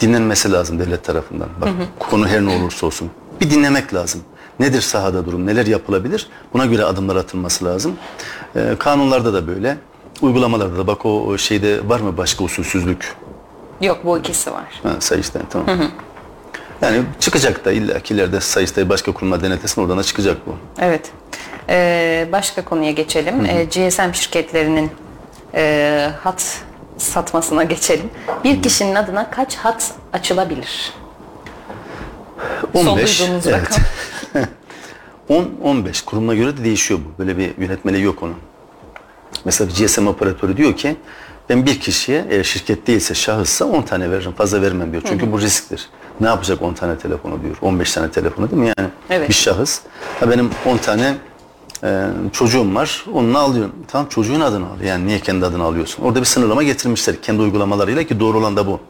dinlenmesi lazım devlet tarafından. Bak konu her ne olursa olsun. Bir dinlemek lazım. Nedir sahada durum, neler yapılabilir? Buna göre adımlar atılması lazım. Ee, kanunlarda da böyle, uygulamalarda da bak o şeyde var mı başka usulsüzlük? Yok bu ikisi var. Ha, Sayıştay tamam. Yani çıkacak da illa ki ileride Sayıştay başka kurumlar denetlesin oradan da çıkacak bu. Evet. Ee, başka konuya geçelim. Ee, GSM şirketlerinin e, hat satmasına geçelim. Bir kişinin adına kaç hat açılabilir? Son 15, duyduğunuz evet. rakam. <laughs> 10-15 kurumuna göre de değişiyor bu. Böyle bir yönetmeliği yok onun. Mesela bir GSM operatörü diyor ki ben bir kişiye eğer şirket değilse şahıssa 10 tane veririm fazla vermem diyor. Çünkü bu risktir. Ne yapacak 10 tane telefonu diyor. 15 tane telefonu değil mi yani? Evet. Bir şahıs. Ha benim 10 tane e, çocuğum var. Onunla alıyorum. Tamam çocuğun adını al. Yani niye kendi adını alıyorsun? Orada bir sınırlama getirmişler kendi uygulamalarıyla ki doğru olan da bu.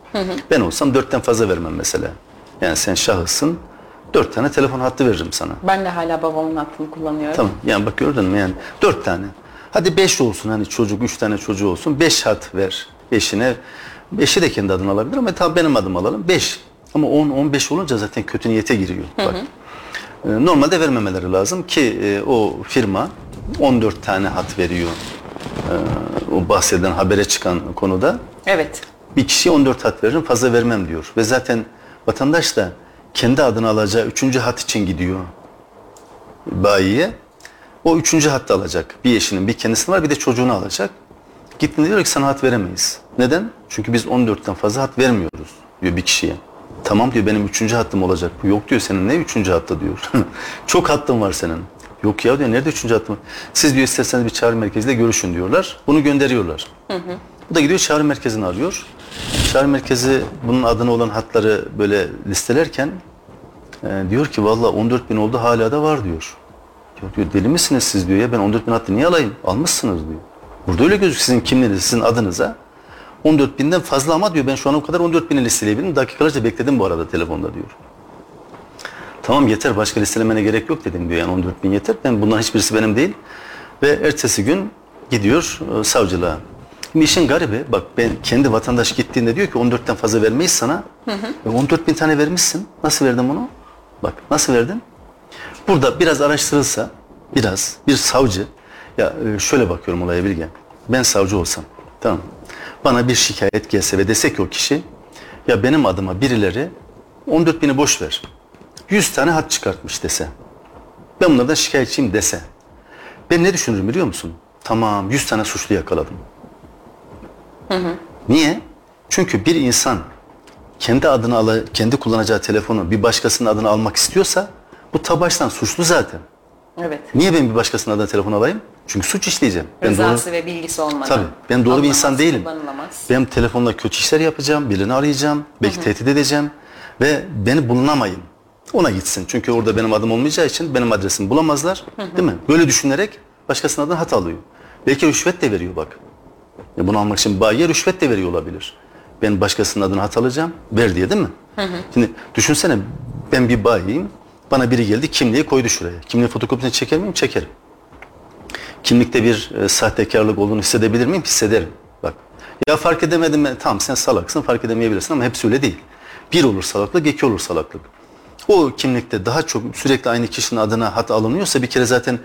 Ben olsam 4'ten fazla vermem mesela. Yani sen şahıssın. 4 tane telefon hattı veririm sana. Ben de hala babamın hattını kullanıyorum. Tamam yani bak gördün mü yani dört tane. Hadi beş olsun hani çocuk üç tane çocuğu olsun. Beş hat ver eşine. Eşi de kendi adını alabilir ama tamam benim adımı alalım. Beş. Ama on, on beş olunca zaten kötü niyete giriyor. Bak. Ee, Normalde vermemeleri lazım ki e, o firma 14 tane hat veriyor. Ee, o bahseden habere çıkan konuda Evet. bir kişiye 14 hat veririm fazla vermem diyor. Ve zaten vatandaş da kendi adını alacağı üçüncü hat için gidiyor bayiye. O üçüncü hattı alacak. Bir eşinin bir kendisinin var bir de çocuğunu alacak. Gittiğinde diyor ki sana hat veremeyiz. Neden? Çünkü biz 14'ten fazla hat vermiyoruz diyor bir kişiye. Tamam diyor benim üçüncü hattım olacak. Yok diyor senin ne üçüncü hattı diyor. <laughs> Çok hattın var senin. Yok ya diyor nerede üçüncü hattım? Siz diyor isterseniz bir çağrı merkeziyle görüşün diyorlar. Bunu gönderiyorlar. Bu da gidiyor çağrı merkezini arıyor. Çağrı merkezi bunun adına olan hatları böyle listelerken e, diyor ki valla 14 bin oldu hala da var diyor. Diyor, diyor deli misiniz siz diyor ya ben 14 bin hattı niye alayım? Almışsınız diyor. Burada öyle gözüküyor sizin kimliğiniz, sizin adınıza. 14 binden fazla ama diyor ben şu ana kadar 14 bini listeleyebilirim. Dakikalarca bekledim bu arada telefonda diyor. Tamam yeter başka listelemene gerek yok dedim diyor yani 14 bin yeter. Ben bundan hiçbirisi benim değil. Ve ertesi gün gidiyor e, savcılığa. Şimdi işin garibi bak ben kendi vatandaş gittiğinde diyor ki 14'ten fazla vermeyiz sana. E, 14 bin tane vermişsin. Nasıl verdin bunu? Bak nasıl verdin? Burada biraz araştırılsa biraz bir savcı ya e, şöyle bakıyorum olaya Bilge. Ben savcı olsam tamam bana bir şikayet gelse ve dese ki o kişi ya benim adıma birileri 14 bini boş ver. 100 tane hat çıkartmış dese. Ben bunlardan şikayetçiyim dese. Ben ne düşünürüm biliyor musun? Tamam 100 tane suçlu yakaladım. Niye? Çünkü bir insan kendi adını ala, kendi kullanacağı telefonu bir başkasının adını almak istiyorsa bu ta baştan suçlu zaten. Evet. Niye ben bir başkasının adına telefon alayım? Çünkü suç işleyeceğim. Ben Rızası doğru, ve bilgisi olmadan. tabii ben doğru bir insan değilim. kullanılamaz. Ben telefonla kötü işler yapacağım, birini arayacağım, belki tehdit edeceğim ve beni bulunamayın. Ona gitsin. Çünkü orada benim adım olmayacağı için benim adresimi bulamazlar. Değil mi? Böyle düşünerek başkasının adına hat alıyor. Belki rüşvet de veriyor bak. Ya bunu almak için bayiye rüşvet de veriyor olabilir. Ben başkasının adına hat alacağım, ver diye değil mi? Şimdi düşünsene ben bir bayiyim, Bana biri geldi kimliği koydu şuraya. Kimliği fotokopisini çeker miyim? Çekerim. Kimlikte bir e, sahtekarlık olduğunu hissedebilir miyim? Hissederim. Bak. Ya fark edemedim mi? Tamam sen salaksın fark edemeyebilirsin ama hepsi öyle değil. Bir olur salaklık, iki olur salaklık. O kimlikte daha çok sürekli aynı kişinin adına hat alınıyorsa bir kere zaten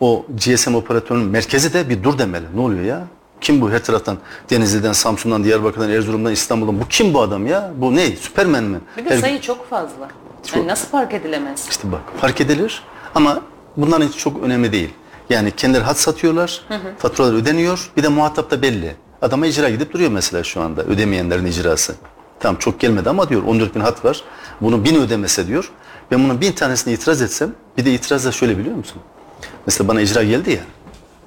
o GSM operatörünün merkezi de bir dur demeli. Ne oluyor ya? Kim bu her taraftan Denizli'den, Samsun'dan, Diyarbakır'dan, Erzurum'dan, İstanbul'dan bu kim bu adam ya? Bu ne? Süpermen mi? Bir de Her- sayı çok fazla. Yani nasıl fark edilemez? İşte bak fark edilir ama bunların hiç çok önemli değil. Yani kendileri hat satıyorlar, faturalar ödeniyor, bir de muhatap da belli. Adama icra gidip duruyor mesela şu anda ödemeyenlerin icrası. Tamam çok gelmedi ama diyor 14 bin hat var, bunu bin ödemese diyor. Ben bunun bin tanesine itiraz etsem, bir de itiraz da şöyle biliyor musun? Mesela bana icra geldi ya,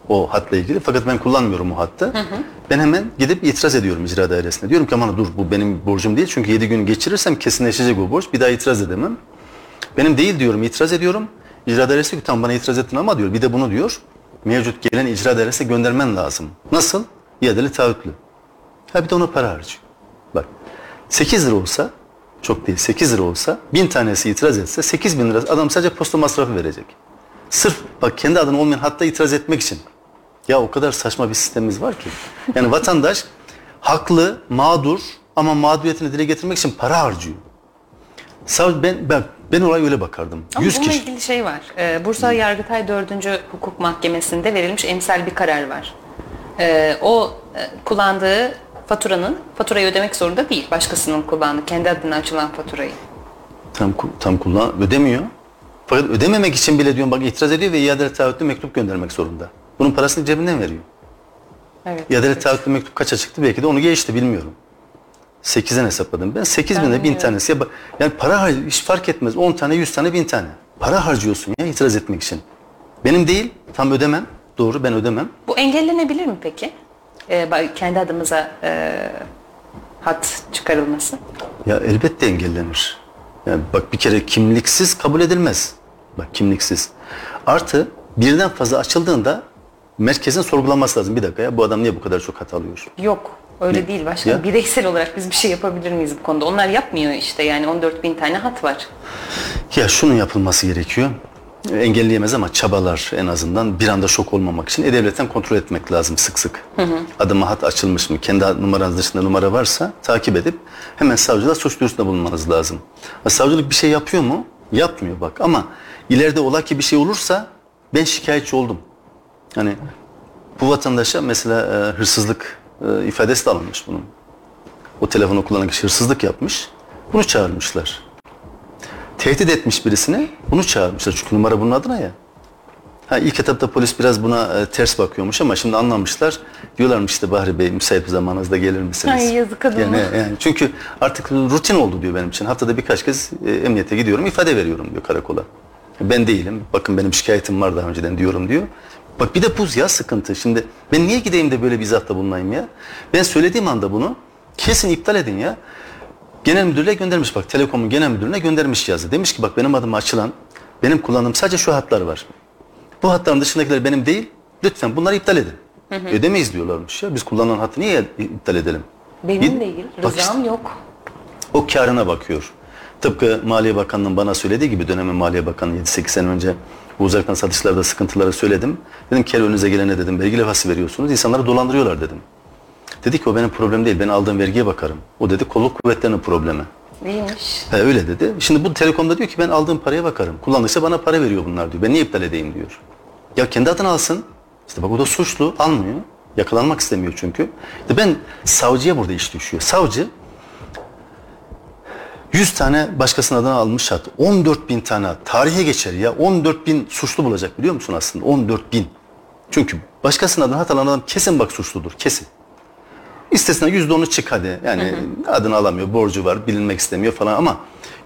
o hatla ilgili fakat ben kullanmıyorum o hattı. Ben hemen gidip itiraz ediyorum icra dairesine. Diyorum ki aman dur bu benim borcum değil çünkü 7 gün geçirirsem kesinleşecek o borç. Bir daha itiraz edemem. Benim değil diyorum itiraz ediyorum. İcra dairesi ki tamam bana itiraz ettin ama diyor bir de bunu diyor mevcut gelen icra dairesine göndermen lazım. Nasıl? İadeli taahhütlü. Ha bir de ona para harcıyor. Bak 8 lira olsa çok değil 8 lira olsa bin tanesi itiraz etse 8 bin lira adam sadece posta masrafı verecek. Sırf bak kendi adına olmayan hatta itiraz etmek için. Ya o kadar saçma bir sistemimiz var ki. Yani vatandaş haklı, mağdur ama mağduriyetini dile getirmek için para harcıyor. Ben ben ben olaya öyle bakardım. Ama 100 bununla kişi. ilgili şey var. Ee, Bursa Yargıtay 4. Hukuk Mahkemesi'nde verilmiş emsal bir karar var. Ee, o e, kullandığı faturanın faturayı ödemek zorunda değil. Başkasının kullandığı, kendi adına açılan faturayı. Tam ku- tam kullan ödemiyor. Fakat ödememek için bile diyorum bak itiraz ediyor ve iadeli taahhütlü mektup göndermek zorunda. Bunun parasını cebinden veriyor. Evet. İadeli taahhütlü mektup kaça çıktı belki de onu geçti bilmiyorum. 8'den hesapladım ben. 8 bine bin tanesi. Ya, bak- yani para hiç fark etmez. 10 tane, 100 tane, 1000 tane. Para harcıyorsun ya itiraz etmek için. Benim değil, tam ödemem. Doğru ben ödemem. Bu engellenebilir mi peki? Ee, kendi adımıza e, hat çıkarılması. Ya elbette engellenir. Yani bak bir kere kimliksiz kabul edilmez. Bak kimliksiz. Artı birden fazla açıldığında merkezin sorgulanması lazım. Bir dakika ya bu adam niye bu kadar çok hata alıyor? Yok. Öyle değil başkanım. Ya? Bireysel olarak biz bir şey yapabilir miyiz bu konuda? Onlar yapmıyor işte yani 14 bin tane hat var. Ya şunun yapılması gerekiyor. Engelleyemez ama çabalar en azından bir anda şok olmamak için e-devletten kontrol etmek lazım sık sık. Adıma hat açılmış mı? Kendi numaranız dışında numara varsa takip edip hemen savcılığa suç duyurusunda bulunmanız lazım. Ha, savcılık bir şey yapıyor mu? Yapmıyor bak ama ileride ola ki bir şey olursa ben şikayetçi oldum. Hani bu vatandaşa mesela e, hırsızlık e, ifadesi de alınmış bunun. O telefonu kullanan kişi hırsızlık yapmış. Bunu çağırmışlar tehdit etmiş birisini bunu çağırmışlar. Çünkü numara bunun adına ya. Ha, ilk etapta polis biraz buna e, ters bakıyormuş ama şimdi anlamışlar. Diyorlarmış işte Bahri Bey müsait bir zamanınızda gelir misiniz? Ay, yazık adama. Yani, yani çünkü artık rutin oldu diyor benim için. Haftada birkaç kez e, emniyete gidiyorum ifade veriyorum diyor karakola. Ben değilim. Bakın benim şikayetim var daha önceden diyorum diyor. Bak bir de buz ya sıkıntı. Şimdi ben niye gideyim de böyle bir izahatta bulunayım ya? Ben söylediğim anda bunu kesin iptal edin ya. Genel müdürlüğe göndermiş bak Telekom'un genel müdürüne göndermiş yazı. Demiş ki bak benim adıma açılan benim kullandığım sadece şu hatlar var. Bu hatların dışındakiler benim değil. Lütfen bunları iptal edin. Ödemeyiz diyorlarmış ya. Biz kullanılan hattı niye iptal edelim? Benim değil. Bak işte, Rızam yok. o karına bakıyor. Tıpkı Maliye Bakanlığı'nın bana söylediği gibi dönemin Maliye Bakanı 7-8 sene önce bu uzaktan satışlarda sıkıntıları söyledim. Dedim ki önünüze gelene dedim vergi levhası veriyorsunuz. insanları dolandırıyorlar dedim. Dedi ki o benim problem değil. Ben aldığım vergiye bakarım. O dedi kolluk kuvvetlerinin problemi. Değilmiş. He öyle dedi. Şimdi bu telekomda diyor ki ben aldığım paraya bakarım. Kullandıkça bana para veriyor bunlar diyor. Ben niye iptal edeyim diyor. Ya kendi adına alsın. İşte bak o da suçlu almıyor. Yakalanmak istemiyor çünkü. İşte ben savcıya burada iş düşüyor. Savcı 100 tane başkasının adına almış hat. 14 bin tane hat. Tarihe geçer ya. 14 bin suçlu bulacak biliyor musun aslında? 14 bin. Çünkü başkasının adına hat alan adam kesin bak suçludur. Kesin. İstesine yüzde onu çık hadi. Yani adını alamıyor, borcu var, bilinmek istemiyor falan ama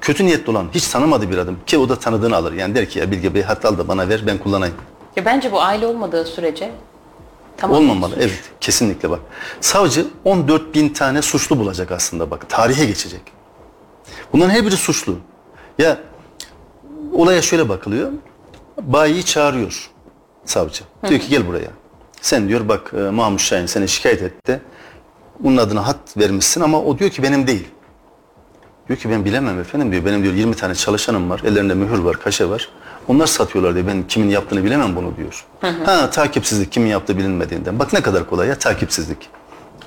kötü niyetli olan, hiç tanımadığı bir adam ki o da tanıdığını alır. Yani der ki ya Bilge Bey hatta al da bana ver ben kullanayım. Ya bence bu aile olmadığı sürece tamam. Olmamalı. Evet kesinlikle bak. Savcı 14 bin tane suçlu bulacak aslında bak. Tarihe geçecek. Bunların her biri suçlu. Ya olaya şöyle bakılıyor. Bayiyi çağırıyor savcı. Diyor ki gel buraya. Sen diyor bak e, Mahmut Şahin seni şikayet etti. Bunun adına hat vermişsin ama o diyor ki benim değil. Diyor ki ben bilemem efendim diyor. Benim diyor 20 tane çalışanım var. Ellerinde mühür var, kaşe var. Onlar satıyorlar diyor. Ben kimin yaptığını bilemem bunu diyor. Ha takipsizlik kimin yaptığı bilinmediğinden. Bak ne kadar kolay ya takipsizlik.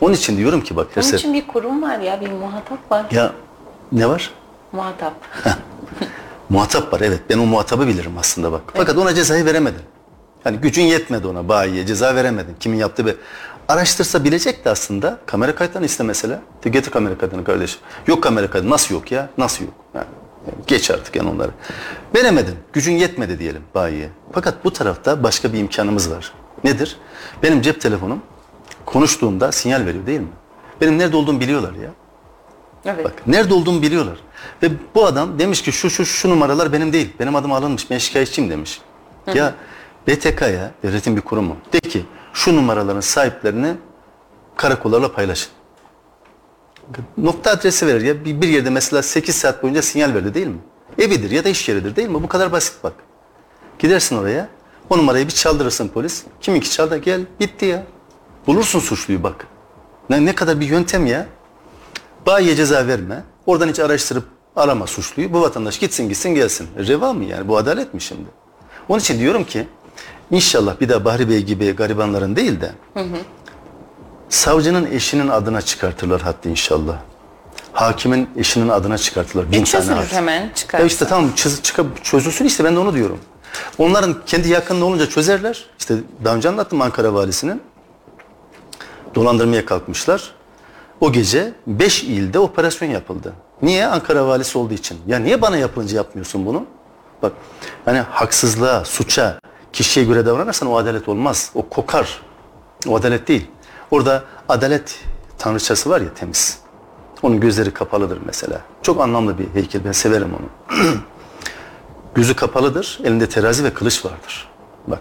Onun için diyorum ki bak Onun Eser. için bir kurum var ya, bir muhatap var. Ya ne var? Muhatap. Muhatap var evet. Ben o muhatabı bilirim aslında bak. Fakat ona cezayı veremedin. Yani gücün yetmedi ona bayiye ceza veremedin. Kimin yaptığı bir araştırsa bilecekti aslında. Kamera kayıtlarını iste mesela. De getir kamera kaydını kardeşim. Yok kamera kaydı. Nasıl yok ya? Nasıl yok? Yani geç artık yani onları. Veremedin. Gücün yetmedi diyelim bayiye. Fakat bu tarafta başka bir imkanımız var. Nedir? Benim cep telefonum konuştuğumda sinyal veriyor değil mi? Benim nerede olduğumu biliyorlar ya. Evet. Bak nerede olduğumu biliyorlar. Ve bu adam demiş ki şu şu şu numaralar benim değil. Benim adım alınmış. Ben şikayetçiyim demiş. Ya BTK'ya devletin bir kurumu. De ki şu numaraların sahiplerini karakollarla paylaşın. Nokta adresi verir ya. Bir, bir yerde mesela 8 saat boyunca sinyal verdi değil mi? Evidir ya da iş yeridir değil mi? Bu kadar basit bak. Gidersin oraya. O numarayı bir çaldırırsın polis. Kiminki çaldı gel bitti ya. Bulursun suçluyu bak. Ne, ne kadar bir yöntem ya. Bayiye ceza verme. Oradan hiç araştırıp arama suçluyu. Bu vatandaş gitsin gitsin gelsin. Reva mı yani? Bu adalet mi şimdi? Onun için diyorum ki inşallah bir daha Bahri Bey gibi garibanların değil de savcının eşinin adına çıkartırlar hatta inşallah. Hakimin eşinin adına çıkartırlar. Bin E, tane çözülür hat. hemen çıkar. Ya işte tamam çöz, çıkıp çözülsün işte ben de onu diyorum. Onların kendi yakınında olunca çözerler. İşte daha önce anlattım Ankara valisinin. Dolandırmaya kalkmışlar. O gece 5 ilde operasyon yapıldı. Niye? Ankara valisi olduğu için. Ya niye bana yapılınca yapmıyorsun bunu? Bak hani haksızlığa, suça, kişiye göre davranırsan o adalet olmaz. O kokar. O adalet değil. Orada adalet tanrıçası var ya temiz. Onun gözleri kapalıdır mesela. Çok anlamlı bir heykel. Ben severim onu. <clears throat> Gözü kapalıdır. Elinde terazi ve kılıç vardır. Bak.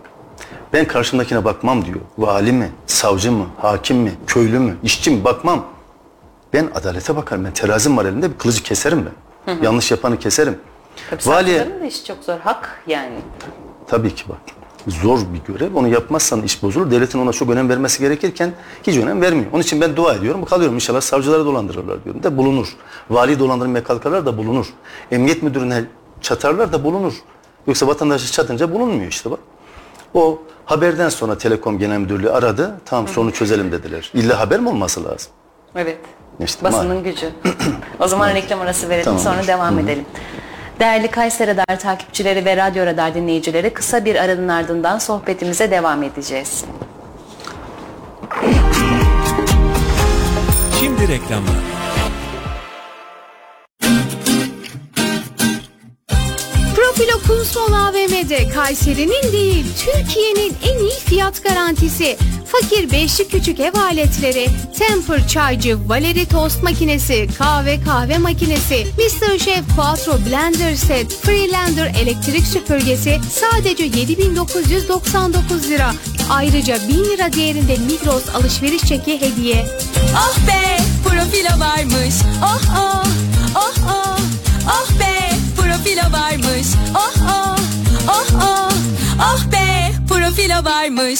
Ben karşımdakine bakmam diyor. Vali mi, savcı mı, hakim mi, köylü mü, işçi mi bakmam. Ben adalete bakarım. Ben terazim var elimde bir kılıcı keserim ben. Yanlış yapanı keserim. Tabii Valiye da işi çok zor. Hak yani. tabii ki bak zor bir görev. Onu yapmazsan iş bozulur. Devletin ona çok önem vermesi gerekirken hiç önem vermiyor. Onun için ben dua ediyorum. Kalıyorum inşallah savcıları dolandırırlar diyorum. De bulunur. Vali dolandırmaya kalkarlar da bulunur. Emniyet müdürüne çatarlar da bulunur. Yoksa vatandaşı çatınca bulunmuyor işte bak. O haberden sonra Telekom Genel Müdürlüğü aradı. Tamam sorunu çözelim dediler. İlla haber mi olması lazım? Evet. İşte Basının maalesef. gücü. o zaman reklam arası verelim Tamam. sonra devam edelim. Değerli Kayseri Radar takipçileri ve Radyo Radar dinleyicileri kısa bir aranın ardından sohbetimize devam edeceğiz. Şimdi reklamlar. Profilo Kumsal AVM'de Kayseri'nin değil Türkiye'nin en iyi fiyat garantisi. Fakir beşli küçük ev aletleri, Temper çaycı, Valeri tost makinesi, kahve kahve makinesi, Mr. Chef Quattro Blender Set, Freelander elektrik süpürgesi sadece 7999 lira. Ayrıca 1000 lira değerinde Migros alışveriş çeki hediye. Oh be profilo varmış. Oh oh oh oh oh be profilo varmış. Oh oh oh oh oh be profilo varmış.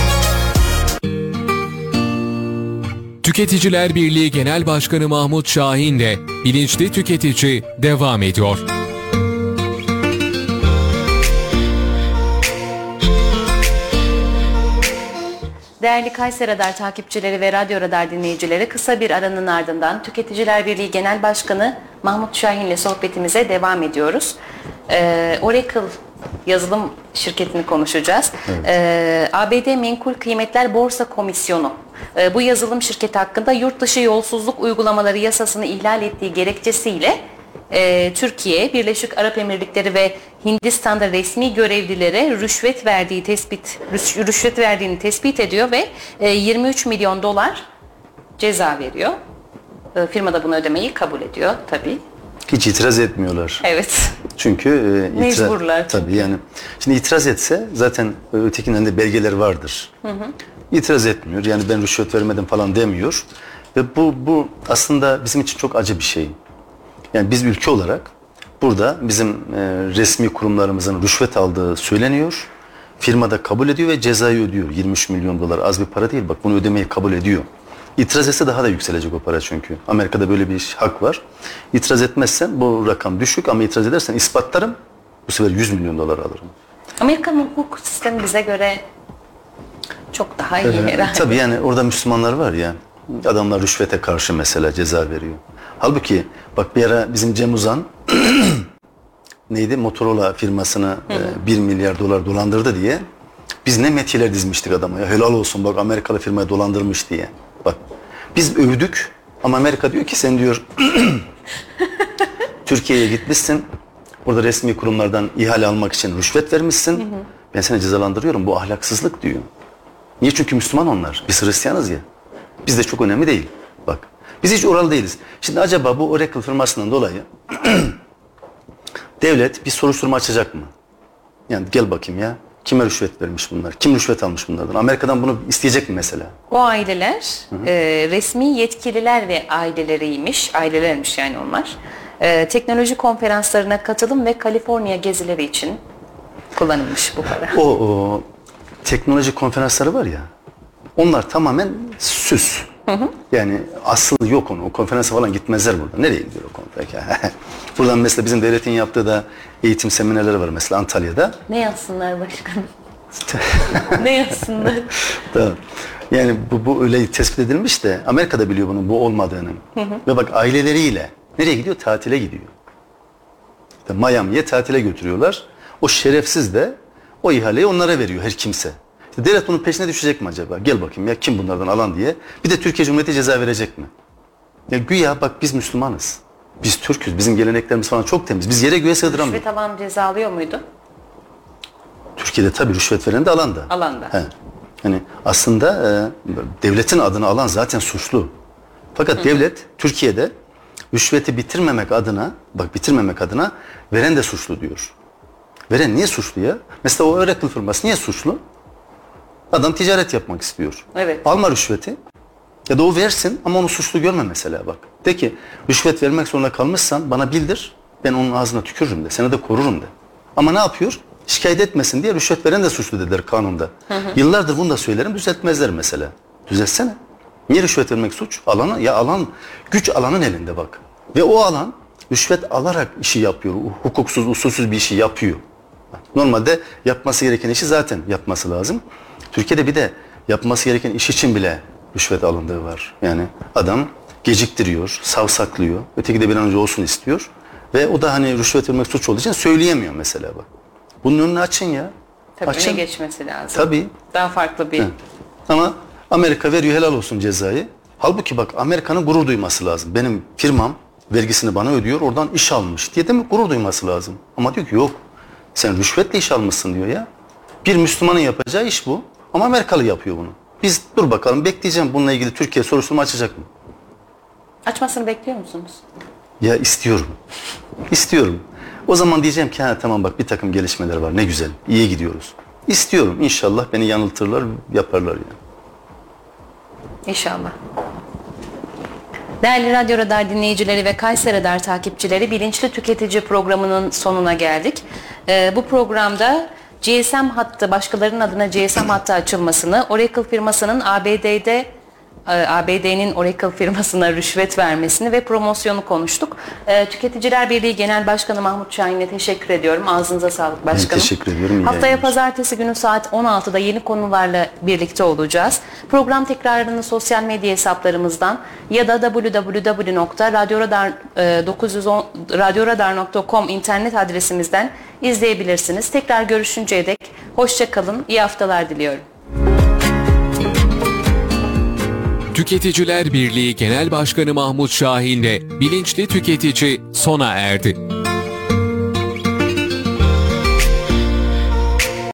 Tüketiciler Birliği Genel Başkanı Mahmut Şahin de bilinçli tüketici devam ediyor. Değerli Kayseri Radar takipçileri ve Radyo Radar dinleyicileri kısa bir aranın ardından Tüketiciler Birliği Genel Başkanı Mahmut Şahin ile sohbetimize devam ediyoruz. Ee, Oracle yazılım şirketini konuşacağız. Ee, ABD Menkul Kıymetler Borsa Komisyonu e, bu yazılım şirketi hakkında yurt dışı yolsuzluk uygulamaları yasasını ihlal ettiği gerekçesiyle e, Türkiye, Birleşik Arap Emirlikleri ve Hindistan'da resmi görevlilere rüşvet verdiği tespit rüş- rüşvet verdiğini tespit ediyor ve e, 23 milyon dolar ceza veriyor. E, firma da bunu ödemeyi kabul ediyor tabii. Hiç itiraz etmiyorlar. Evet. Çünkü e, itira- Mecburlar. Tabii yani. Şimdi itiraz etse zaten ötekinden de belgeler vardır. İtiraz etmiyor. Yani ben rüşvet vermedim falan demiyor. Ve bu bu aslında bizim için çok acı bir şey. Yani biz ülke olarak burada bizim e, resmi kurumlarımızın rüşvet aldığı söyleniyor. Firma da kabul ediyor ve cezayı ödüyor. 23 milyon dolar az bir para değil. Bak bunu ödemeyi kabul ediyor. İtiraz etse daha da yükselecek o para çünkü. Amerika'da böyle bir hak var. İtiraz etmezsen bu rakam düşük ama itiraz edersen ispatlarım. Bu sefer 100 milyon dolar alırım. Amerikan hukuk sistemi bize göre çok daha iyi herhalde. Tabii yani orada Müslümanlar var ya. Adamlar rüşvete karşı mesela ceza veriyor. Halbuki bak bir ara bizim Cem Uzan <clears throat> neydi Motorola firmasını e, 1 milyar dolar dolandırdı diye biz ne metiyeler dizmiştik adama ya helal olsun bak Amerikalı firmayı dolandırmış diye. Bak biz övdük ama Amerika diyor ki sen diyor <clears throat> Türkiye'ye gitmişsin. Orada resmi kurumlardan ihale almak için rüşvet vermişsin. Ben seni cezalandırıyorum. Bu ahlaksızlık diyor. Niye? Çünkü Müslüman onlar. Biz Hristiyanız ya. Biz de çok önemli değil. Bak. Biz hiç oralı değiliz. Şimdi acaba bu Oracle firmasından dolayı <clears throat> devlet bir soruşturma açacak mı? Yani gel bakayım ya. Kime rüşvet vermiş bunlar? Kim rüşvet almış bunlardan? Amerika'dan bunu isteyecek mi mesela? O aileler e, resmi yetkililer ve aileleriymiş, ailelermiş yani onlar. E, teknoloji konferanslarına katılım ve Kaliforniya gezileri için kullanılmış bu para. O, o teknoloji konferansları var ya. Onlar tamamen süs. Yani asıl yok onu. O konferansa falan gitmezler burada. Nereye gidiyor o konferans? <laughs> Buradan mesela bizim devletin yaptığı da eğitim seminerleri var mesela Antalya'da. Ne yazsınlar başkanım? <laughs> ne yazsınlar? Tamam. Yani bu, bu öyle tespit edilmiş de Amerika'da biliyor bunun bu olmadığını. Ve bak aileleriyle nereye gidiyor? Tatile gidiyor. İşte Miami'ye tatile götürüyorlar. O şerefsiz de o ihaleyi onlara veriyor her kimse. İşte devlet bunun peşine düşecek mi acaba? Gel bakayım ya kim bunlardan alan diye. Bir de Türkiye Cumhuriyeti ceza verecek mi? Ya güya bak biz Müslümanız. Biz Türk'üz. Bizim geleneklerimiz falan çok temiz. Biz yere göğe sığdıramıyoruz. Rüşvet alan ceza alıyor muydu? Türkiye'de tabii rüşvet veren de alan da. Alan da. He. Yani aslında e, devletin adını alan zaten suçlu. Fakat devlet Türkiye'de rüşveti bitirmemek adına, bak bitirmemek adına veren de suçlu diyor. Veren niye suçlu ya? Mesela o Oracle firması niye suçlu? Adam ticaret yapmak istiyor. Evet. Alma rüşveti. Ya da o versin ama onu suçlu görme mesela bak. De ki rüşvet vermek zorunda kalmışsan bana bildir. Ben onun ağzına tükürürüm de. Seni de korurum de. Ama ne yapıyor? Şikayet etmesin diye rüşvet veren de suçlu dediler kanunda. Yıllardır bunu da söylerim düzeltmezler mesela. Düzeltsene. Niye rüşvet vermek suç? Alanı ya alan güç alanın elinde bak. Ve o alan rüşvet alarak işi yapıyor. Hukuksuz, usulsüz bir işi yapıyor. Normalde yapması gereken işi zaten yapması lazım. Türkiye'de bir de yapması gereken iş için bile rüşvet alındığı var. Yani adam geciktiriyor, savsaklıyor. Öteki de bir an önce olsun istiyor. Ve o da hani rüşvet vermek suç olduğu için söyleyemiyor mesela bak. Bunun önünü açın ya. Tabii açın. öne geçmesi lazım. Tabii. Daha farklı bir... Hı. Ama Amerika veriyor helal olsun cezayı. Halbuki bak Amerika'nın gurur duyması lazım. Benim firmam vergisini bana ödüyor oradan iş almış diye değil mi gurur duyması lazım. Ama diyor ki yok sen rüşvetle iş almışsın diyor ya. Bir Müslümanın yapacağı iş bu ama Amerikalı yapıyor bunu. Biz dur bakalım bekleyeceğim bununla ilgili Türkiye soruşturma açacak mı? Açmasını bekliyor musunuz? Ya istiyorum. İstiyorum. O zaman diyeceğim ki ha tamam bak bir takım gelişmeler var ne güzel iyi gidiyoruz. İstiyorum inşallah beni yanıltırlar yaparlar yani. İnşallah. Değerli Radyo Radar dinleyicileri ve Kayseri Radar takipçileri Bilinçli Tüketici programının sonuna geldik. Ee, bu programda GSM hattı, başkalarının adına GSM hattı açılmasını, Oracle firmasının ABD'de ABD'nin Oracle firmasına rüşvet vermesini ve promosyonu konuştuk. Ee, Tüketiciler Birliği Genel Başkanı Mahmut Şahin'e teşekkür ediyorum. Ağzınıza sağlık başkanım. teşekkür ediyorum. İyi Haftaya yayınlar. pazartesi günü saat 16'da yeni konularla birlikte olacağız. Program tekrarını sosyal medya hesaplarımızdan ya da www.radyoradar910 radyoradar.com internet adresimizden izleyebilirsiniz. Tekrar görüşünceye dek hoşça kalın. İyi haftalar diliyorum. Tüketiciler Birliği Genel Başkanı Mahmut Şahin'le Bilinçli Tüketici sona erdi.